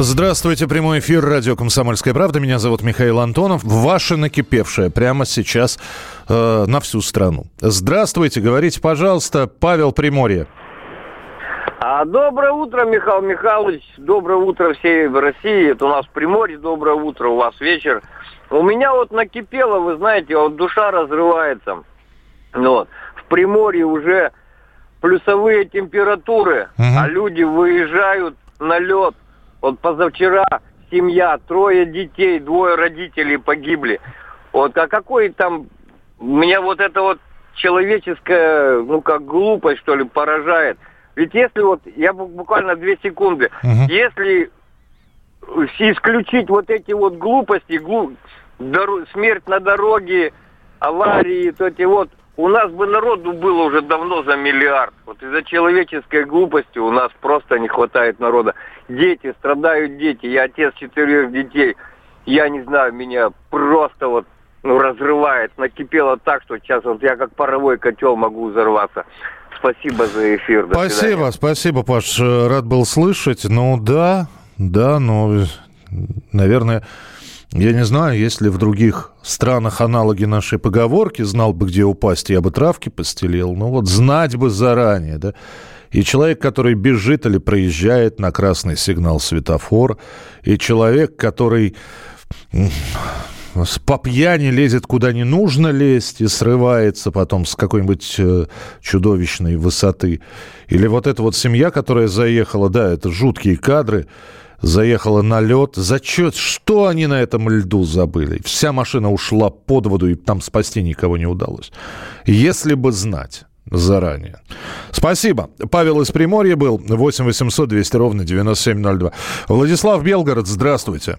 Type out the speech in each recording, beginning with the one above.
Здравствуйте, прямой эфир радио «Комсомольская правда». Меня зовут Михаил Антонов. Ваше накипевшее прямо сейчас э, на всю страну. Здравствуйте, говорите, пожалуйста, Павел Приморье. А, доброе утро, Михаил Михайлович. Доброе утро всей России. Это у нас Приморье. Доброе утро, у вас вечер. У меня вот накипело, вы знаете, вот душа разрывается. Вот. В Приморье уже плюсовые температуры, Мгм. а люди выезжают на лед. Вот позавчера семья, трое детей, двое родителей погибли. Вот, а какой там... Меня вот это вот человеческая, ну как глупость, что ли, поражает. Ведь если вот, я бу- буквально две секунды, Мгм. если исключить вот эти вот глупости, глу- доро- смерть на дороге, аварии, то эти вот, у нас бы народу было уже давно за миллиард. Вот из-за человеческой глупости у нас просто не хватает народа. Дети, страдают дети. Я отец четырех детей. Я не знаю, меня просто вот ну, разрывает, накипело так, что сейчас вот я как паровой котел могу взорваться. Спасибо за эфир. До Спасибо, свидания. спасибо, Паш. э, Рад был слышать. Ну да, да, но, наверное, я не знаю, есть ли в других странах аналоги нашей поговорки «знал бы, где упасть, я бы травки постелил». Ну вот знать бы заранее, да. И человек, который бежит или проезжает на красный сигнал светофор, и человек, который по пьяни лезет куда не нужно лезть и срывается потом с какой-нибудь э, чудовищной высоты. Или вот эта вот семья, которая заехала, да, это жуткие кадры, заехала на лед. Зачет, что они на этом льду забыли? Вся машина ушла под воду, и там спасти никого не удалось. Если бы знать заранее. Спасибо. Павел из Приморья был. 8 800 200 ровно 9702. Владислав Белгород, здравствуйте.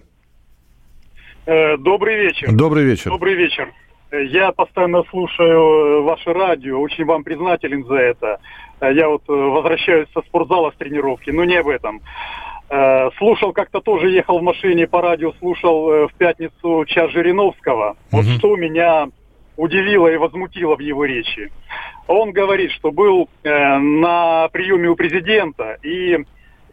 Э, Добрый вечер. Добрый вечер. Добрый вечер. Я постоянно слушаю э, ваше радио, очень вам признателен за это. Э, Я вот возвращаюсь со спортзала с тренировки, но не об этом. Э, Слушал как-то тоже, ехал в машине по радио, слушал э, в пятницу час Жириновского. Вот Мгм. что меня удивило и возмутило в его речи. Он говорит, что был э, на приеме у президента и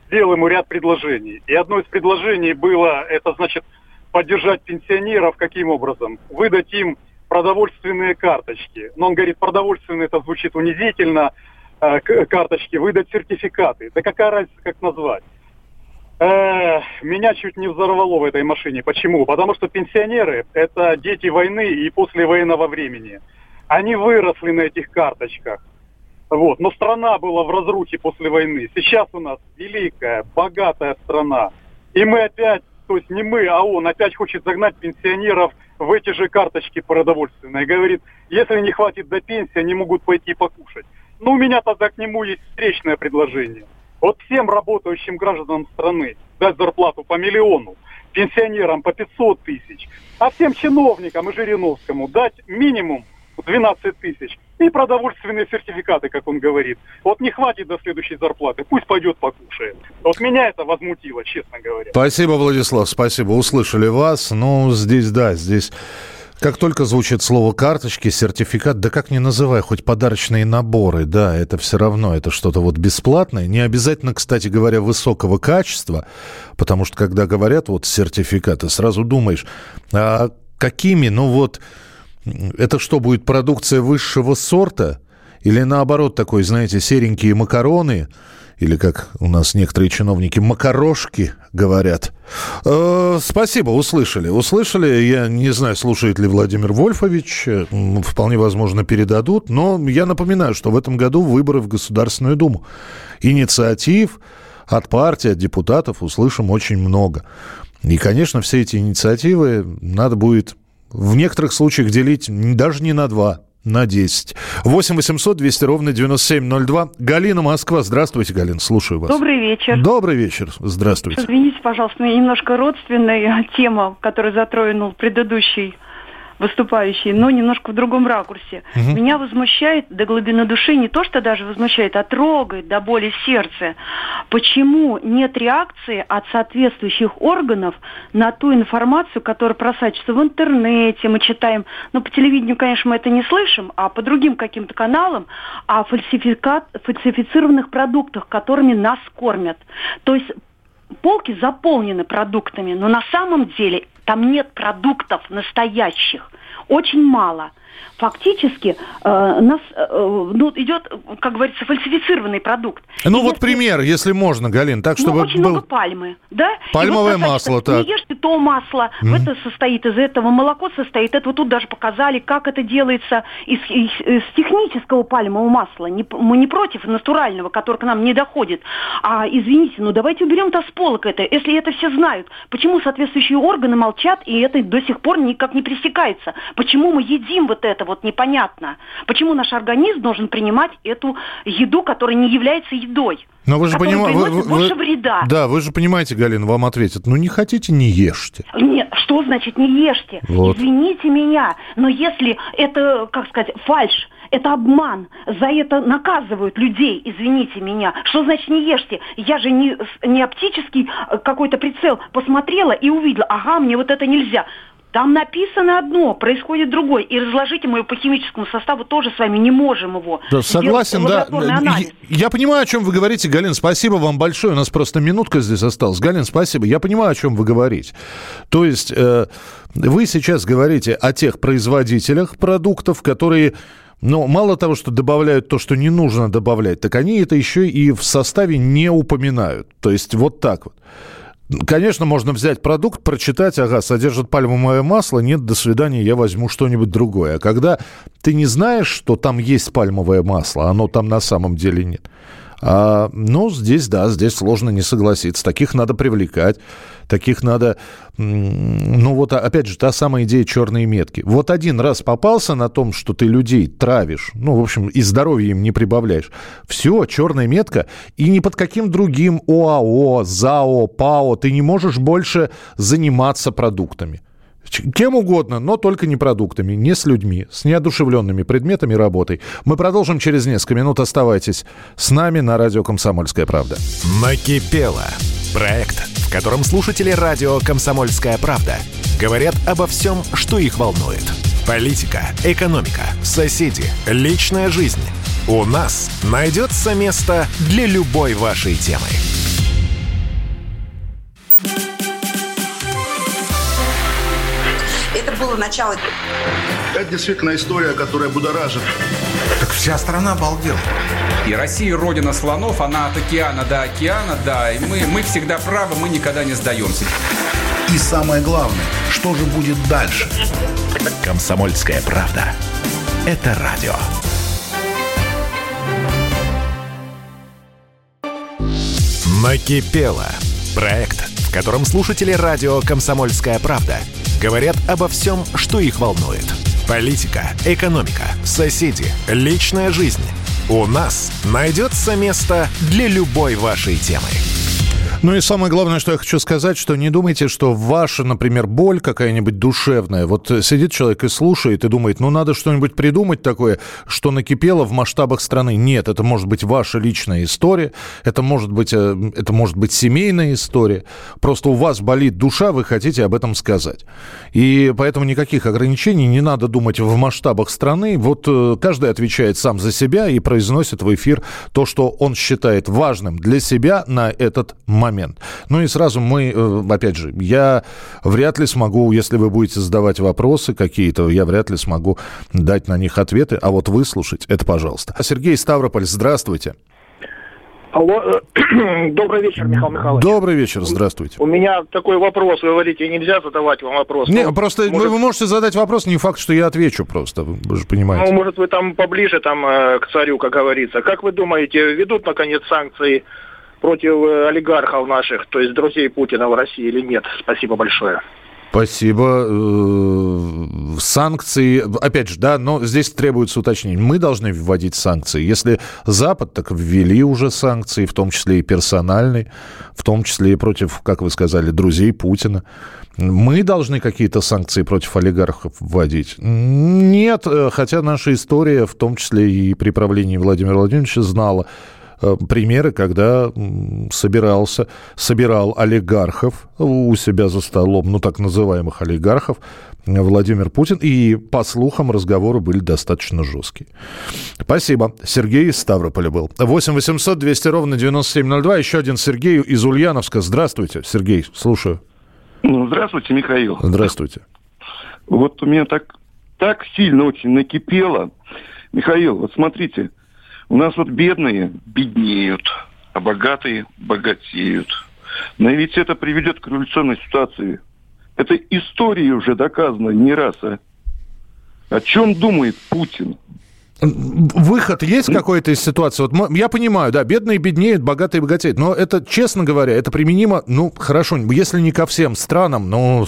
сделал ему ряд предложений. И одно из предложений было, это значит, поддержать пенсионеров каким образом? Выдать им продовольственные карточки. Но он говорит, продовольственные это звучит унизительно, э, карточки, выдать сертификаты. Да какая разница, как назвать? Э, Меня чуть не взорвало в этой машине. Почему? Потому что пенсионеры – это дети войны и послевоенного времени. Они выросли на этих карточках. Вот. Но страна была в разрухе после войны. Сейчас у нас великая, богатая страна. И мы опять, то есть не мы, а он опять хочет загнать пенсионеров в эти же карточки продовольственные. Говорит, если не хватит до пенсии, они могут пойти покушать. Ну, у меня тогда к нему есть встречное предложение. Вот всем работающим гражданам страны дать зарплату по миллиону, пенсионерам по 500 тысяч, а всем чиновникам и Жириновскому дать минимум 12 тысяч и продовольственные сертификаты, как он говорит. Вот не хватит до следующей зарплаты, пусть пойдет покушает. Вот меня это возмутило, честно говоря. Спасибо, Владислав, спасибо. Услышали вас. Ну, здесь, да, здесь... Как только звучит слово карточки, сертификат, да как ни называй, хоть подарочные наборы, да, это все равно, это что-то вот бесплатное. Не обязательно, кстати говоря, высокого качества, потому что когда говорят вот сертификаты, сразу думаешь, а какими, ну вот, это что, будет продукция высшего сорта? Или наоборот такой, знаете, серенькие макароны, или как у нас некоторые чиновники, макарошки говорят. Э, спасибо, услышали. Услышали, я не знаю, слушает ли Владимир Вольфович, вполне возможно передадут, но я напоминаю, что в этом году выборы в Государственную Думу. Инициатив от партии, от депутатов услышим очень много. И, конечно, все эти инициативы надо будет в некоторых случаях делить даже не на два, на 10. 8 800 200 ровно 9702. Галина, Москва. Здравствуйте, Галина, слушаю вас. Добрый вечер. Добрый вечер. Здравствуйте. Извините, пожалуйста, немножко родственная тема, которую затронул предыдущий выступающий, но немножко в другом ракурсе. Угу. Меня возмущает до глубины души не то, что даже возмущает, а трогает до боли сердца. Почему нет реакции от соответствующих органов на ту информацию, которая просачивается в интернете, мы читаем, ну, по телевидению, конечно, мы это не слышим, а по другим каким-то каналам, о фальсификат, фальсифицированных продуктах, которыми нас кормят. То есть полки заполнены продуктами, но на самом деле там нет продуктов настоящих. Очень мало фактически э, нас э, ну, идет, как говорится, фальсифицированный продукт. Ну и вот если... пример, если можно, Галин, так чтобы ну, очень был... много пальмы, да? Пальмовое вот, масло, так. Не ешьте то масло, mm. это состоит из этого, молоко состоит, это вот тут даже показали, как это делается из, из, из технического пальмового масла. Не, мы не против натурального, который к нам не доходит. А, извините, ну давайте уберем то с полок это, если это все знают. Почему соответствующие органы молчат, и это до сих пор никак не пресекается? Почему мы едим вот это вот непонятно. Почему наш организм должен принимать эту еду, которая не является едой? Но вы же понимаете, вы, больше вы, вреда. Да, вы же понимаете, Галина, вам ответят, ну не хотите, не ешьте. Нет, что значит не ешьте? Вот. Извините меня, но если это, как сказать, фальш, это обман. За это наказывают людей, извините меня. Что значит не ешьте? Я же не, не оптический э, какой-то прицел посмотрела и увидела, ага, мне вот это нельзя. Там написано одно, происходит другое. И разложить мы по химическому составу тоже с вами не можем его. Да, согласен, да. Я, я понимаю, о чем вы говорите, Галин. Спасибо вам большое. У нас просто минутка здесь осталась. Галин, спасибо. Я понимаю, о чем вы говорите. То есть э, вы сейчас говорите о тех производителях продуктов, которые но мало того, что добавляют то, что не нужно добавлять, так они это еще и в составе не упоминают. То есть вот так вот. Конечно, можно взять продукт, прочитать, ага, содержит пальмовое масло, нет, до свидания, я возьму что-нибудь другое. А когда ты не знаешь, что там есть пальмовое масло, оно там на самом деле нет, а, ну, здесь, да, здесь сложно не согласиться. Таких надо привлекать, таких надо... Ну, вот опять же, та самая идея черной метки. Вот один раз попался на том, что ты людей травишь, ну, в общем, и здоровья им не прибавляешь. Все, черная метка, и ни под каким другим ОАО, ЗАО, ПАО ты не можешь больше заниматься продуктами. Кем угодно, но только не продуктами, не с людьми, с неодушевленными предметами работой. Мы продолжим через несколько минут. Оставайтесь с нами на радио «Комсомольская правда». Накипело. Проект, в котором слушатели радио «Комсомольская правда» говорят обо всем, что их волнует. Политика, экономика, соседи, личная жизнь. У нас найдется место для любой вашей темы. Начало. Это действительно история, которая будоражит. Так вся страна обалдела. И Россия родина слонов, она от океана до океана, да, и мы, мы всегда правы, мы никогда не сдаемся. И самое главное, что же будет дальше? Комсомольская правда. Это радио. Накипело. Проект, в котором слушатели радио «Комсомольская правда» говорят обо всем, что их волнует. Политика, экономика, соседи, личная жизнь. У нас найдется место для любой вашей темы. Ну и самое главное, что я хочу сказать, что не думайте, что ваша, например, боль какая-нибудь душевная, вот сидит человек и слушает и думает, ну надо что-нибудь придумать такое, что накипело в масштабах страны. Нет, это может быть ваша личная история, это может быть, э, это может быть семейная история. Просто у вас болит душа, вы хотите об этом сказать. И поэтому никаких ограничений не надо думать в масштабах страны. Вот э, каждый отвечает сам за себя и произносит в эфир то, что он считает важным для себя на этот момент момент. Ну и сразу мы, э, опять же, я вряд ли смогу, если вы будете задавать вопросы какие-то, я вряд ли смогу дать на них ответы, а вот выслушать, это пожалуйста. Сергей Ставрополь, здравствуйте. Алло, э, добрый вечер, Михаил Михайлович. Добрый вечер, здравствуйте. У меня такой вопрос, вы говорите, нельзя задавать вам вопрос. Не, ну, просто может... вы можете задать вопрос, не факт, что я отвечу просто, вы же понимаете. Ну, может, вы там поближе там э, к царю, как говорится. Как вы думаете, ведут, наконец, санкции против э, олигархов наших, то есть друзей Путина в России или нет? Спасибо большое. Спасибо. Э, санкции, опять же, да, но здесь требуется уточнение. Мы должны вводить санкции. Если Запад, так ввели уже санкции, в том числе и персональные, в том числе и против, как вы сказали, друзей Путина. Мы должны какие-то санкции против олигархов вводить? Нет, э, хотя наша история, в том числе и при правлении Владимира Владимировича, знала, примеры, когда собирался, собирал олигархов у себя за столом, ну, так называемых олигархов, Владимир Путин, и, по слухам, разговоры были достаточно жесткие. Спасибо. Сергей из Ставрополя был. 8 800 200 ровно 9702. Еще один Сергей из Ульяновска. Здравствуйте, Сергей, слушаю. Ну, здравствуйте, Михаил. Здравствуйте. Вот у меня так, так сильно очень накипело. Михаил, вот смотрите, у нас вот бедные беднеют, а богатые богатеют. Но ведь это приведет к революционной ситуации. Это историей уже доказано не раз. А? О чем думает Путин? Выход есть какой-то из ситуации? Вот я понимаю, да, бедные беднеют, богатые богатеют, но это, честно говоря, это применимо, ну, хорошо, если не ко всем странам, но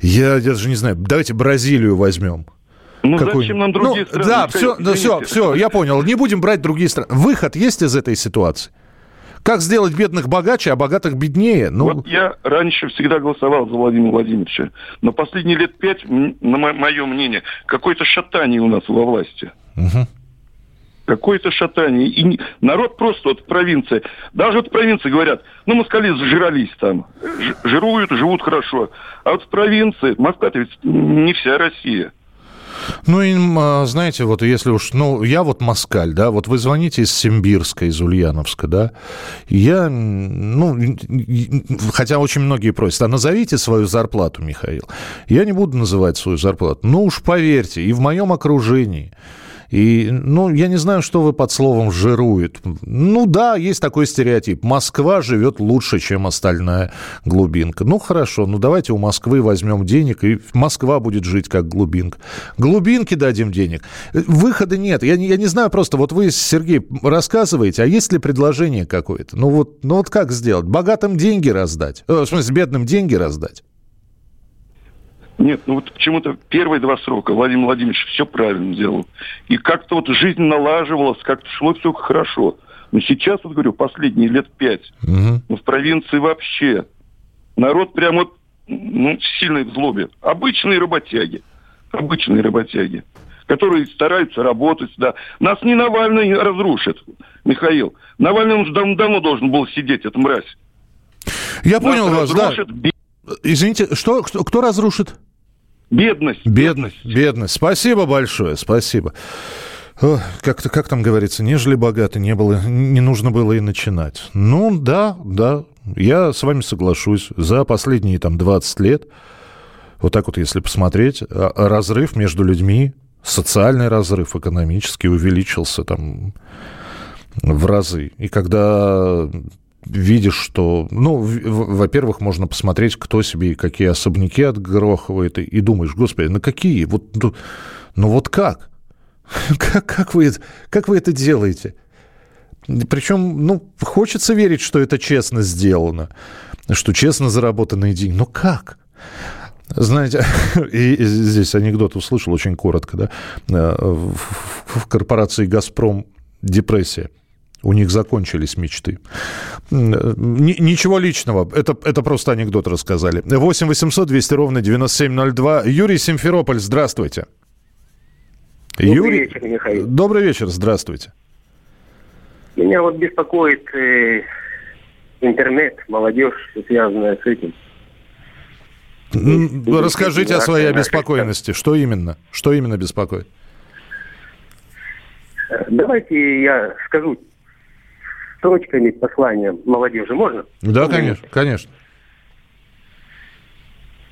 я, я даже не знаю, давайте Бразилию возьмем. Ну какой... зачем нам другие ну, страны? Да, все, да, все, все, я понял. Не будем брать другие страны. Выход есть из этой ситуации? Как сделать бедных богаче, а богатых беднее? Ну... Вот я раньше всегда голосовал за Владимира Владимировича. Но последние лет пять, на мое мнение, какое-то шатание у нас во власти. Угу. Какое-то шатание. И народ просто вот в провинции, даже вот в провинции говорят, ну, москали зажирались там, жируют, живут хорошо. А вот в провинции, Москва ведь не вся Россия. Ну, и, а, знаете, вот если уж, ну, я вот москаль, да, вот вы звоните из Симбирска, из Ульяновска, да, я, ну, хотя очень многие просят, а назовите свою зарплату, Михаил. Я не буду называть свою зарплату. Ну уж поверьте, и в моем окружении – и, ну, я не знаю, что вы под словом «жирует». Ну да, есть такой стереотип. Москва живет лучше, чем остальная глубинка. Ну хорошо, ну давайте у Москвы возьмем денег, и Москва будет жить как глубинка. Глубинке дадим денег. Выхода нет. Я, я не знаю просто, вот вы, Сергей, рассказываете, а есть ли предложение какое-то? Ну вот, ну вот как сделать? Богатым деньги раздать? Э, в смысле, бедным деньги раздать? Нет, ну вот почему-то первые два срока Владимир Владимирович все правильно делал. И как-то вот жизнь налаживалась, как-то шло все хорошо. Но сейчас, вот говорю, последние лет пять, угу. ну, в провинции вообще народ прямо ну, сильной в злобе. Обычные работяги. Обычные работяги которые стараются работать, да. Нас не Навальный разрушит, Михаил. Навальный он давно, давно должен был сидеть, эта мразь. Я Нас понял вас, да. Извините, что, кто, кто разрушит? Бедность. Бедность. Бедность. Спасибо большое, спасибо. Как-то, как там говорится, нежели богато не было, не нужно было и начинать. Ну, да, да, я с вами соглашусь. За последние там 20 лет, вот так вот если посмотреть, а, разрыв между людьми, социальный разрыв экономический увеличился там в разы. И когда видишь, что, ну, во-первых, можно посмотреть, кто себе и какие особняки отгрохивает, и, думаешь, господи, на какие? Вот, ну, ну вот как? как? Как вы, как вы это делаете? Причем, ну, хочется верить, что это честно сделано, что честно заработанные деньги. Но как? Знаете, и здесь анекдот услышал очень коротко, да, э, в корпорации «Газпром» депрессия – у них закончились мечты. Ничего личного. Это, это просто анекдот рассказали. 8 800 200 ровно 9702. Юрий Симферополь, здравствуйте. Добрый Юрий... вечер, Михаил. Добрый вечер, здравствуйте. Меня вот беспокоит э, интернет, молодежь, связанная с этим. Расскажите о своей обеспокоенности. Что именно? Что именно беспокоит? Э, давайте я скажу строчками послания молодежи. Можно? Да, конечно, конечно.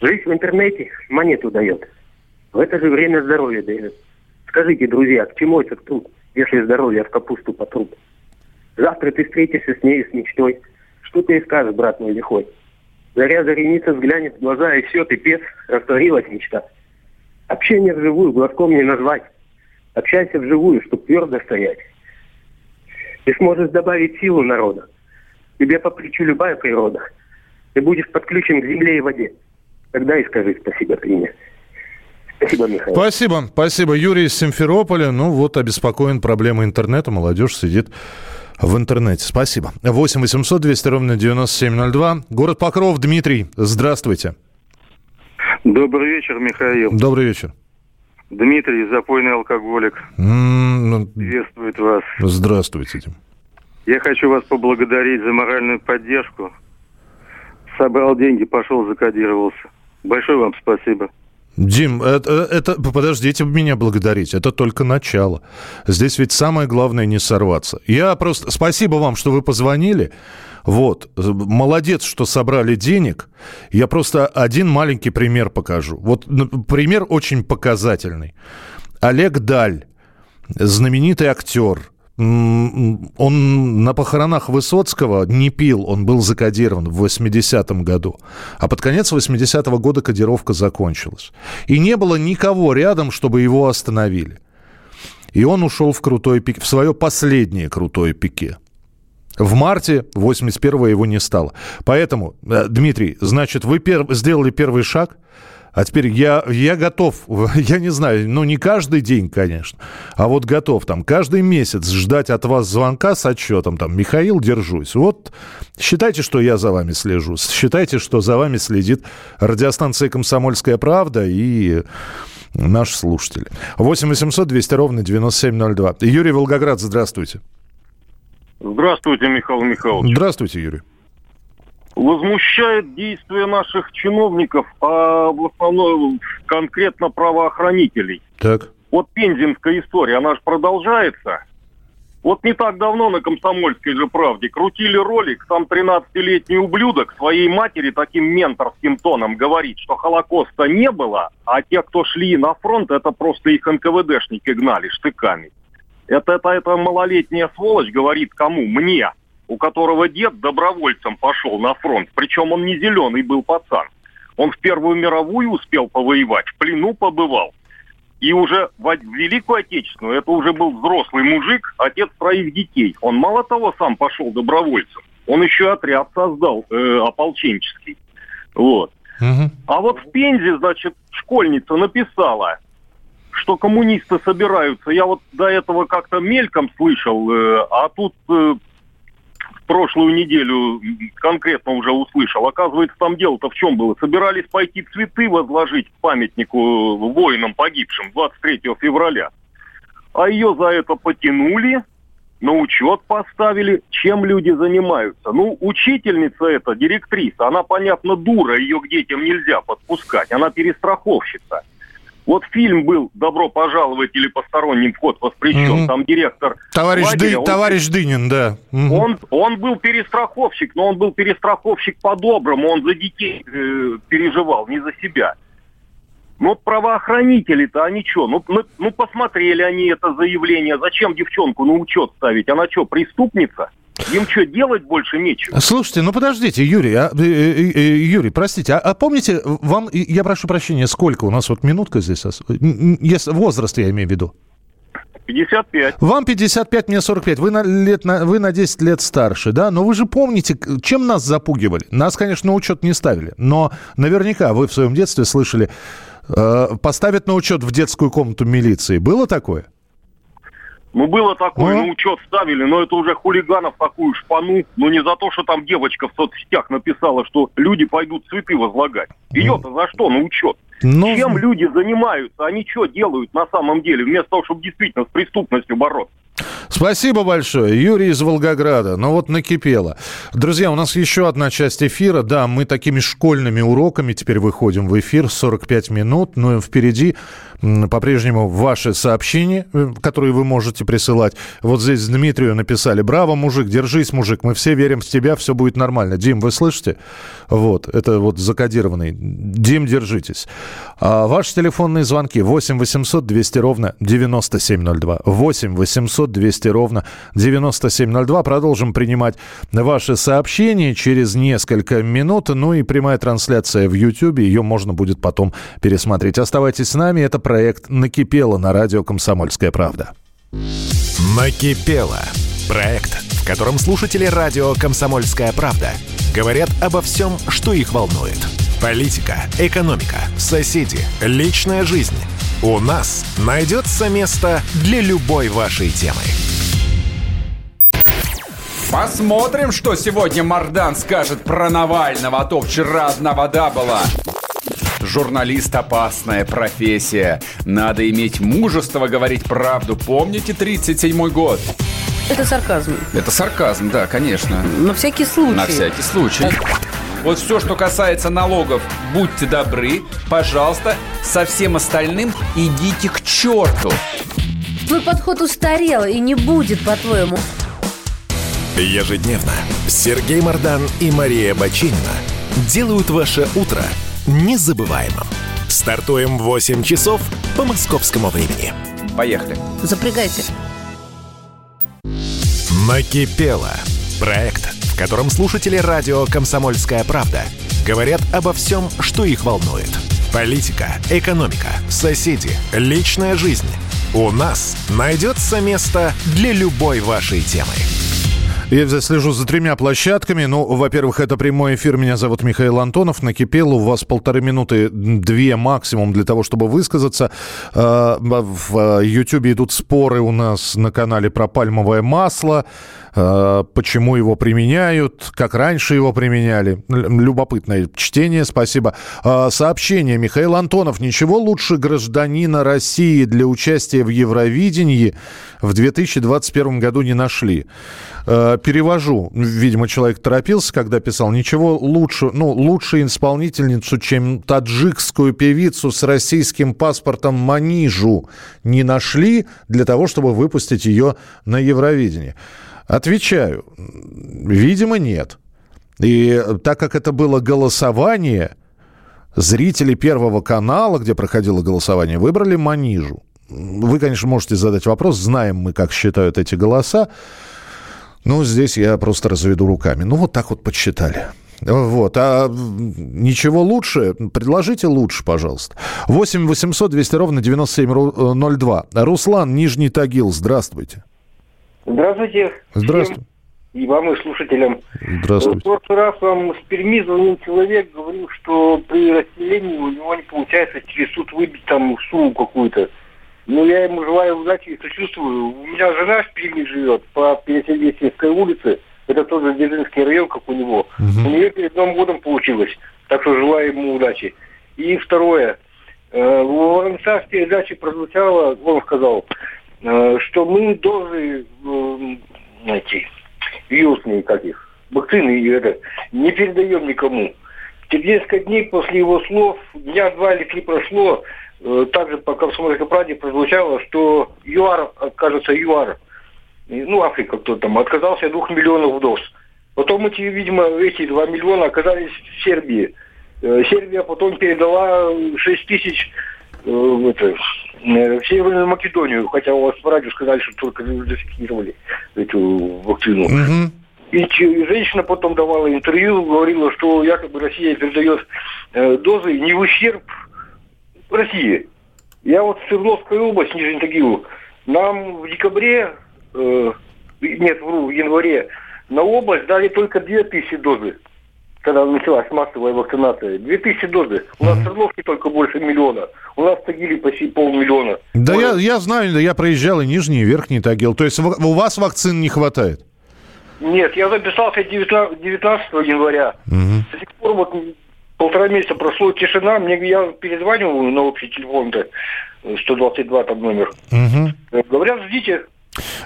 Жизнь в интернете монету дает. В это же время здоровье дает. Скажите, друзья, к чему этот труд, если здоровье в капусту по труд? Завтра ты встретишься с ней, с мечтой. Что ты и скажешь, брат мой лихой? Заря зареница взглянет в глаза, и все, ты пес, растворилась мечта. Общение вживую глазком не назвать. Общайся вживую, чтоб твердо стоять. Ты сможешь добавить силу народа. Тебе по плечу любая природа. Ты будешь подключен к земле и воде. Тогда и скажи спасибо ты мне. Спасибо, Михаил. Спасибо, спасибо. Юрий из Симферополя. Ну вот, обеспокоен проблемой интернета. Молодежь сидит в интернете. Спасибо. 8 800 200 ровно 9702. Город Покров. Дмитрий, здравствуйте. Добрый вечер, Михаил. Добрый вечер. Дмитрий, запойный алкоголик. Mm, Приветствует вас. Здравствуйте. Я хочу вас поблагодарить за моральную поддержку. Собрал деньги, пошел, закодировался. Большое вам спасибо. Дим, это, это подождите меня благодарить, это только начало. Здесь ведь самое главное не сорваться. Я просто спасибо вам, что вы позвонили. Вот, молодец, что собрали денег. Я просто один маленький пример покажу. Вот пример очень показательный. Олег Даль, знаменитый актер, он на похоронах Высоцкого не пил, он был закодирован в 80-м году. А под конец 80-го года кодировка закончилась. И не было никого рядом, чтобы его остановили. И он ушел в крутой пике, в свое последнее крутое пике. В марте 81-го его не стало. Поэтому, э, Дмитрий, значит, вы пер... сделали первый шаг – а теперь я, я готов, я не знаю, ну не каждый день, конечно, а вот готов там каждый месяц ждать от вас звонка с отчетом, там, Михаил, держусь. Вот считайте, что я за вами слежу, считайте, что за вами следит радиостанция «Комсомольская правда» и наши слушатели. 8 800 200 ровно 9702. Юрий Волгоград, здравствуйте. Здравствуйте, Михаил Михайлович. Здравствуйте, Юрий возмущает действия наших чиновников, а в основном конкретно правоохранителей. Так. Вот пензенская история, она же продолжается. Вот не так давно на «Комсомольской же правде» крутили ролик, там 13-летний ублюдок своей матери таким менторским тоном говорит, что Холокоста не было, а те, кто шли на фронт, это просто их НКВДшники гнали штыками. Это, это, это малолетняя сволочь говорит кому? Мне у которого дед добровольцем пошел на фронт, причем он не зеленый был пацан. Он в Первую мировую успел повоевать, в плену побывал. И уже в Великую Отечественную это уже был взрослый мужик, отец троих детей. Он мало того сам пошел добровольцем, он еще отряд создал э, ополченческий. Вот. Угу. А вот в Пензе, значит, школьница написала, что коммунисты собираются. Я вот до этого как-то мельком слышал, э, а тут э, прошлую неделю конкретно уже услышал. Оказывается, там дело-то в чем было? Собирались пойти цветы возложить к памятнику воинам погибшим 23 февраля. А ее за это потянули, на учет поставили, чем люди занимаются. Ну, учительница эта, директриса, она, понятно, дура, ее к детям нельзя подпускать, она перестраховщица. Вот фильм был «Добро пожаловать» или «Посторонним вход воспрещен». Угу. Там директор... Товарищ, лагеря, Ды, он, товарищ Дынин, да. Угу. Он, он был перестраховщик, но он был перестраховщик по-доброму. Он за детей э, переживал, не за себя. Ну, правоохранители-то, они что? Ну, ну, ну, посмотрели они это заявление. Зачем девчонку на учет ставить? Она что, преступница? Им что, делать больше нечего? Слушайте, ну подождите, Юрий, а, э, э, э, Юрий, простите, а, а помните, вам, я прошу прощения, сколько у нас вот минутка здесь, если, возраст я имею в виду? 55. Вам 55, мне 45. Вы на, лет, на, вы на 10 лет старше, да? Но вы же помните, чем нас запугивали? Нас, конечно, на учет не ставили. Но наверняка вы в своем детстве слышали, э, поставят на учет в детскую комнату милиции. Было такое? Ну, было такое, ну, учет ставили, но это уже хулиганов такую шпану. Ну, не за то, что там девочка в соцсетях написала, что люди пойдут цветы возлагать. Ее-то за что на учет? Ну... Чем люди занимаются? Они что делают на самом деле, вместо того, чтобы действительно с преступностью бороться? Спасибо большое. Юрий из Волгограда. Ну вот накипело. Друзья, у нас еще одна часть эфира. Да, мы такими школьными уроками теперь выходим в эфир. 45 минут. Ну впереди по-прежнему ваши сообщения, э, которые вы можете присылать. Вот здесь Дмитрию написали. Браво, мужик, держись, мужик. Мы все верим в тебя, все будет нормально. Дим, вы слышите? Вот, это вот закодированный. Дим, держитесь. А ваши телефонные звонки 8 800 200 ровно 9702. 8 800 200 ровно 9702. Продолжим принимать ваши сообщения через несколько минут. Ну и прямая трансляция в YouTube. Ее можно будет потом пересмотреть. Оставайтесь с нами. Это проект «Накипело» на радио «Комсомольская правда». «Накипело» – проект, в котором слушатели радио «Комсомольская правда» говорят обо всем, что их волнует – Политика, экономика, соседи, личная жизнь. У нас найдется место для любой вашей темы. Посмотрим, что сегодня Мардан скажет про Навального, а то вчера одна вода была. Журналист – опасная профессия. Надо иметь мужество говорить правду. Помните 37-й год? Это сарказм. Это сарказм, да, конечно. На всякий случай. На всякий случай. Вот все, что касается налогов, будьте добры, пожалуйста, со всем остальным идите к черту. Твой подход устарел и не будет, по-твоему. Ежедневно Сергей Мардан и Мария Бочинина делают ваше утро незабываемым. Стартуем в 8 часов по московскому времени. Поехали. Запрягайте. Накипело. Проект, котором слушатели радио «Комсомольская правда» говорят обо всем, что их волнует. Политика, экономика, соседи, личная жизнь. У нас найдется место для любой вашей темы. Я здесь слежу за тремя площадками. Ну, во-первых, это прямой эфир. Меня зовут Михаил Антонов. Накипело. У вас полторы минуты, две максимум для того, чтобы высказаться. А, в Ютьюбе идут споры у нас на канале про пальмовое масло. А, почему его применяют, как раньше его применяли. Любопытное чтение, спасибо. А, сообщение. Михаил Антонов. Ничего лучше гражданина России для участия в Евровидении в 2021 году не нашли. А, перевожу. Видимо, человек торопился, когда писал. Ничего лучше, ну, лучше исполнительницу, чем таджикскую певицу с российским паспортом Манижу не нашли для того, чтобы выпустить ее на Евровидении. Отвечаю, видимо, нет. И так как это было голосование, зрители Первого канала, где проходило голосование, выбрали Манижу. Вы, конечно, можете задать вопрос, знаем мы, как считают эти голоса. Ну, здесь я просто разведу руками. Ну, вот так вот подсчитали. Вот. А ничего лучше? Предложите лучше, пожалуйста. 8 800 200 ровно 9702. Руслан, Нижний Тагил, здравствуйте. Здравствуйте. Здравствуйте. И вам, и слушателям. Здравствуйте. В прошлый раз вам с Перми звонил человек, говорил, что при расселении у него не получается через суд выбить там сумму какую-то. Ну, я ему желаю удачи и сочувствую. У меня жена в Перми живет по Пересельдейской улице. Это тоже Дзержинский район, как у него. Мгм. У нее перед Новым годом получилось. Так что желаю ему удачи. И второе. Э, в передаче прозвучало, он сказал, что мы дозы э, эти, вирусные, как их, вакцины и это, не передаем никому. Через несколько дней после его слов, дня два или три прошло, э, также по комсомольской правде прозвучало, что ЮАР, э, кажется, ЮАР, э, ну, Африка кто там, отказался от двух миллионов доз. Потом эти, видимо, эти два миллиона оказались в Сербии. Э, Сербия потом передала 6 тысяч э, в, это, э, в Северную Македонию, хотя у вас в радио сказали, что только зафиксировали эту вакцину. И че- женщина потом давала интервью, говорила, что якобы Россия передает э, дозы не в ущерб России. Я вот в Свердловской области, Нижний Тагил, нам в декабре, э, нет, вру, в январе, на область дали только 2000 дозы, когда началась массовая вакцинация. 2000 дозы. У нас в Свердловске только больше миллиона. У нас в Тагиле почти полмиллиона. Да я, я знаю, да я проезжал и Нижний, и Верхний Тагил. То есть у вас вакцин не хватает? Нет, я записался 19, 19 января. До сих пор вот полтора месяца прошло тишина. Мне я перезваниваю на общий телефон-то, э, 122 там номер. Э, Говорят, ждите.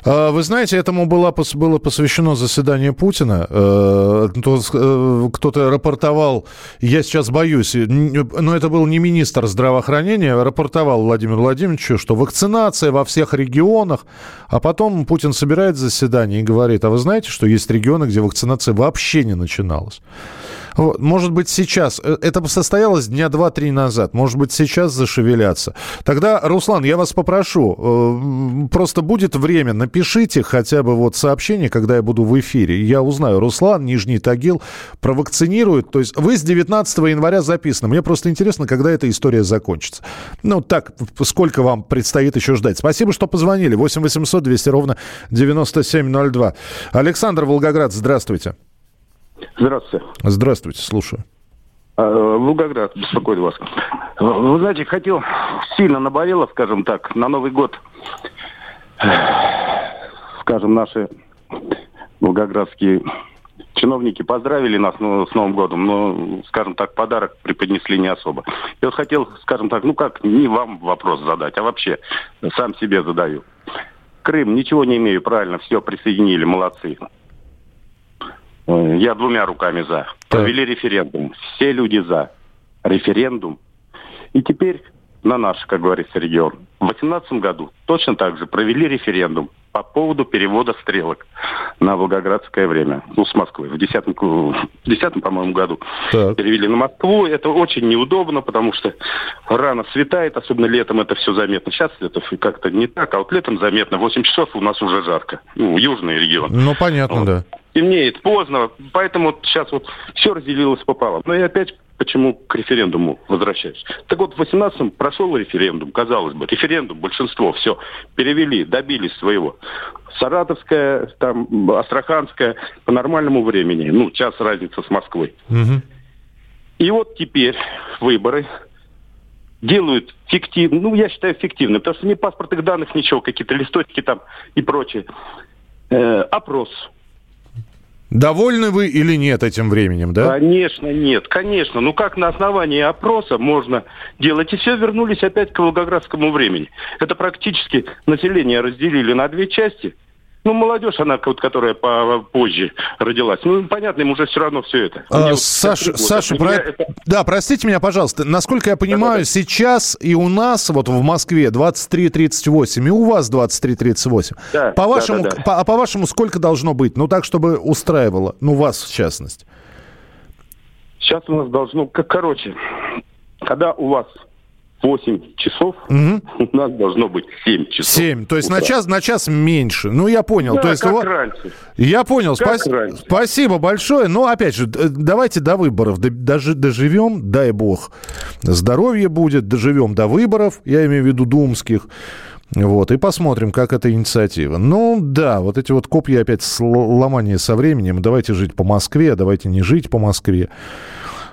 А, Вы знаете, этому было, было посвящено заседание Путина. Э, э, Кто-то рапортовал, я сейчас боюсь, н- но это был не министр здравоохранения, а рапортовал Владимиру Владимировичу, что вакцинация во всех регионах, а потом Путин собирает заседание и говорит, а вы знаете, что есть регионы, где вакцинация вообще не начиналась? Вот, Может быть, сейчас, э, это состоялось дня два-три назад, может быть, сейчас зашевелятся. Тогда, Руслан, я вас попрошу, э, просто будет время, напишите хотя бы вот сообщение, когда я буду в эфире. Я узнаю, Руслан, Нижний Тагил, провакцинирует. То есть вы с 19 января записаны. Мне просто интересно, когда эта история закончится. Ну, так, сколько вам предстоит еще ждать. Спасибо, что позвонили. 8 800 200 ровно 9702. Александр Волгоград, здравствуйте. Здравствуйте. Здравствуйте, слушаю. Волгоград беспокоит вас. Вы знаете, хотел, сильно наболело, скажем так, на Новый год, скажем, наши волгоградские чиновники поздравили нас ну, с Новым годом, но, скажем так, подарок преподнесли не особо. Я вот хотел, скажем так, ну как, не вам вопрос задать, а вообще сам себе задаю. Крым, ничего не имею, правильно, все присоединили, молодцы. Э, я двумя руками за. Провели референдум. Все люди за. Референдум. И теперь на наш, как говорится, регион. В 2018 году точно так же провели референдум по поводу перевода стрелок на волгоградское время, ну, с Москвы. В 2010, в 10 по-моему, году так. перевели на Москву. Это очень неудобно, потому что рано светает, особенно летом это все заметно. Сейчас это как-то не так, а вот летом заметно. 8 часов у нас уже жарко. Ну, южный регион. Ну, понятно, вот. да темнеет поздно, поэтому сейчас вот все разделилось пополам. Но я опять почему к референдуму возвращаюсь. Так вот, в 18-м прошел референдум, казалось бы, референдум, большинство, все, перевели, добились своего. Саратовская, там, Астраханская по нормальному времени, ну, час разница с Москвой. Угу. И вот теперь выборы делают фиктивно, ну, я считаю, фиктивно, потому что ни паспортных данных, ничего, какие-то листочки там и прочее. Э, опрос Довольны вы или нет этим временем, да? Конечно, нет, конечно. Ну как на основании опроса можно делать? И все вернулись опять к волгоградскому времени. Это практически население разделили на две части. Ну, молодежь, она, вот, которая позже родилась. Ну, понятно, им уже все равно все это. А, вот Саша, про... это... да, простите меня, пожалуйста. Насколько я понимаю, да, да, сейчас и у нас вот в Москве 23.38, и у вас 23.38. Да, по вашему, да, да, да. По, а по вашему сколько должно быть? Ну, так, чтобы устраивало. Ну, вас в частности. Сейчас у нас должно... Короче, когда у вас 8 часов, угу. у нас должно быть 7 часов. 7, то есть на час, на час меньше. Ну, я понял. Да, то есть, как вот... раньше. Я понял. Как Спас... раньше. Спасибо большое. Но, опять же, давайте до выборов даже доживем, дай бог. Здоровье будет, доживем до выборов, я имею в виду думских. Вот, и посмотрим, как эта инициатива. Ну, да, вот эти вот копья опять ломания со временем. Давайте жить по Москве, давайте не жить по Москве.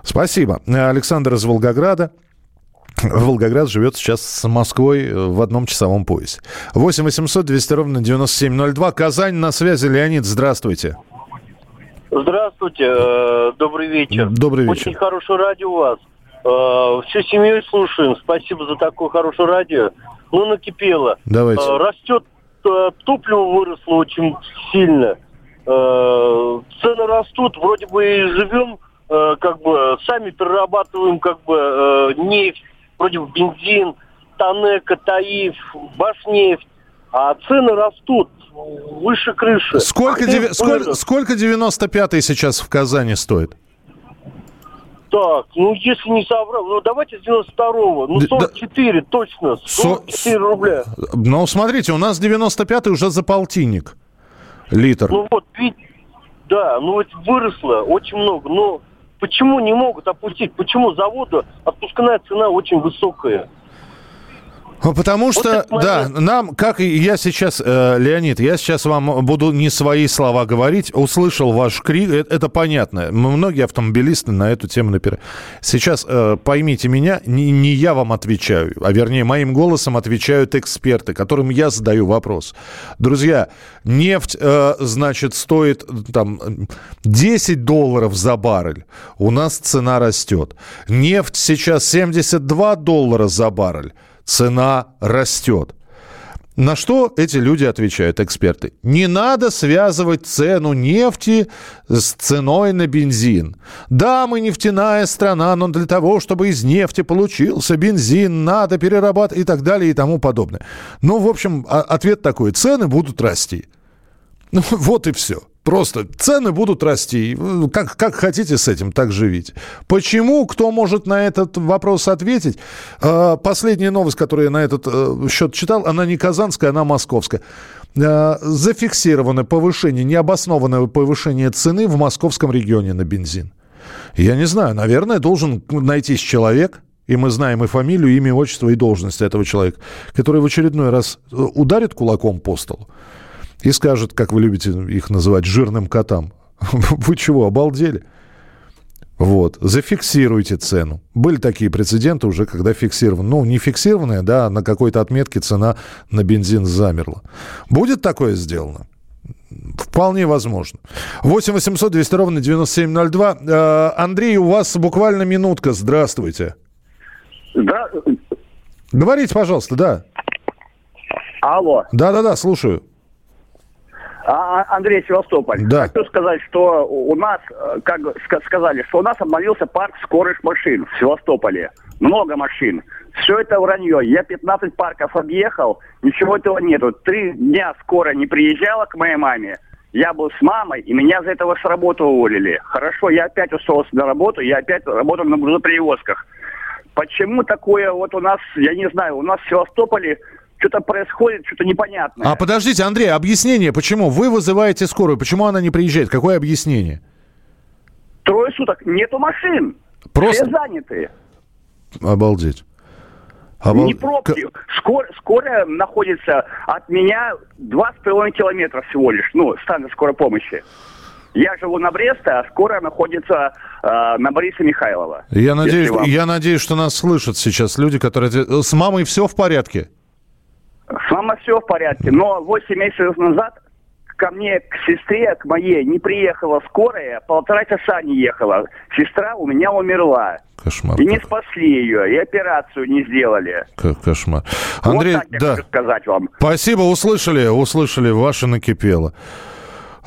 Спасибо. Александр из Волгограда. Волгоград живет сейчас с Москвой э, в одном часовом поясе. 8 800 200 ровно 9702. Казань на связи. Леонид, здравствуйте. Здравствуйте, э, добрый вечер. Добрый вечер. Очень хорошее радио у вас. Э, всю семью слушаем. Спасибо за такое хорошее радио. Ну, накипело. Давайте. Растет, топливо выросло очень сильно. Цены растут, вроде бы и живем, как бы сами перерабатываем как бы нефть вроде бы бензин, Танека, Таиф, Башнефть, а цены растут выше крыши. Сколько, деви... сколько, сколько 95-й сейчас в Казани стоит? Так, ну если не соврал, ну давайте с 92-го, ну 44 да, точно, 44 со... рубля. Ну смотрите, у нас 95-й уже за полтинник литр. Ну вот, да, ну это выросло очень много, но Почему не могут опустить? Почему заводу отпускная цена очень высокая? Потому что, вот да, нам, как и я сейчас, э, Леонид, я сейчас вам буду не свои слова говорить, услышал ваш крик, это, это понятно. Многие автомобилисты на эту тему напирают. Сейчас э, поймите меня, не, не я вам отвечаю, а вернее, моим голосом отвечают эксперты, которым я задаю вопрос. Друзья, нефть, э, значит, стоит там 10 долларов за баррель. У нас цена растет. Нефть сейчас 72 доллара за баррель цена растет. На что эти люди отвечают, эксперты? Не надо связывать цену нефти с ценой на бензин. Да, мы нефтяная страна, но для того, чтобы из нефти получился бензин, надо перерабатывать и так далее и тому подобное. Ну, в общем, а, ответ такой. Цены будут расти. Ну, вот и все. Просто цены будут расти. Как, как хотите с этим, так живите. Почему? Кто может на этот вопрос ответить? А, последняя новость, которую я на этот э, счет читал, она не казанская, она московская. А, зафиксировано повышение, необоснованное повышение цены в московском регионе на бензин. Я не знаю, наверное, должен найтись человек, и мы знаем и фамилию, имя, отчество и должность этого человека, который в очередной раз э, ударит кулаком по столу и скажет, как вы любите их называть, жирным котам. Вы чего, обалдели? Вот, зафиксируйте цену. Были такие прецеденты уже, когда фиксировано. Ну, не фиксированная, да, а на какой-то отметке цена на бензин замерла. Будет такое сделано? Вполне возможно. 8 800 200 ровно 9702. Э, Андрей, у вас буквально минутка. Здравствуйте. Да. Говорите, пожалуйста, да. Алло. Да-да-да, слушаю. А, а, Андрей Севастополь. Да. Хочу сказать, что у нас, э, как сказали, что у нас обновился парк скорых машин в Севастополе. Много машин. Все это вранье. Я 15 парков объехал, ничего этого нету. Три дня скоро не приезжала к моей маме. Я был с мамой, и меня за этого с работы уволили. Хорошо, я опять устроился на работу, я опять работаю на грузоперевозках. Почему такое вот у нас, я не знаю, у нас в Севастополе что-то происходит, что-то непонятное. А подождите, Андрей, объяснение, почему? Вы вызываете скорую, почему она не приезжает? Какое объяснение? Трое суток нету машин. Просто... Все заняты. Обалдеть. Обал... Не пробки. Скор... Скорая находится от меня 2,5 километра всего лишь. Ну, станция скорой помощи. Я живу на Бресте, а скорая находится э, на Бориса Михайлова. Я надеюсь, вам... я надеюсь, что нас слышат сейчас люди, которые... С мамой все в порядке? С мамой все в порядке, но 8 месяцев назад ко мне, к сестре, к моей, не приехала скорая, полтора часа не ехала. Сестра у меня умерла. Кошмар. И не спасли ее, и операцию не сделали. К кошмар. Андрей, вот так я да. хочу сказать вам. Спасибо, услышали, услышали, ваше накипело.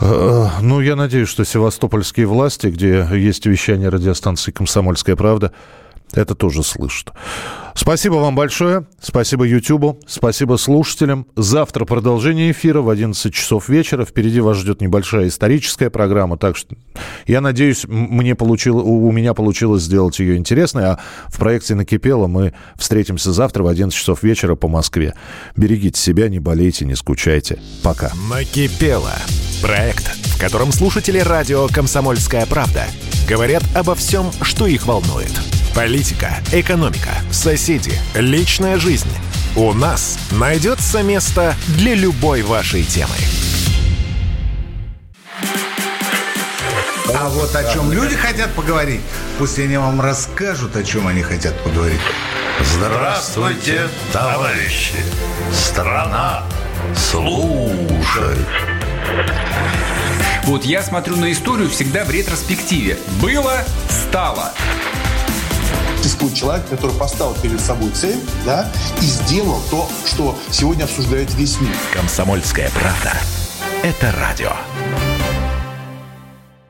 Э, ну, я надеюсь, что севастопольские власти, где есть вещание радиостанции «Комсомольская правда», это тоже слышат. Спасибо вам большое. Спасибо Ютубу. Спасибо слушателям. Завтра продолжение эфира в 11 часов вечера. Впереди вас ждет небольшая историческая программа. Так что я надеюсь, мне получил, у меня получилось сделать ее интересной. А в проекте «Накипело» мы встретимся завтра в 11 часов вечера по Москве. Берегите себя, не болейте, не скучайте. Пока. «Накипело» – проект, в котором слушатели радио «Комсомольская правда» говорят обо всем, что их волнует. Политика, экономика, соседи, личная жизнь. У нас найдется место для любой вашей темы. А вот о чем люди хотят поговорить, пусть они вам расскажут, о чем они хотят поговорить. Здравствуйте, товарищи! Страна служит! Вот я смотрю на историю всегда в ретроспективе. Было, стало существует человек, который поставил перед собой цель, да, и сделал то, что сегодня обсуждает весь мир. Комсомольская правда. Это радио.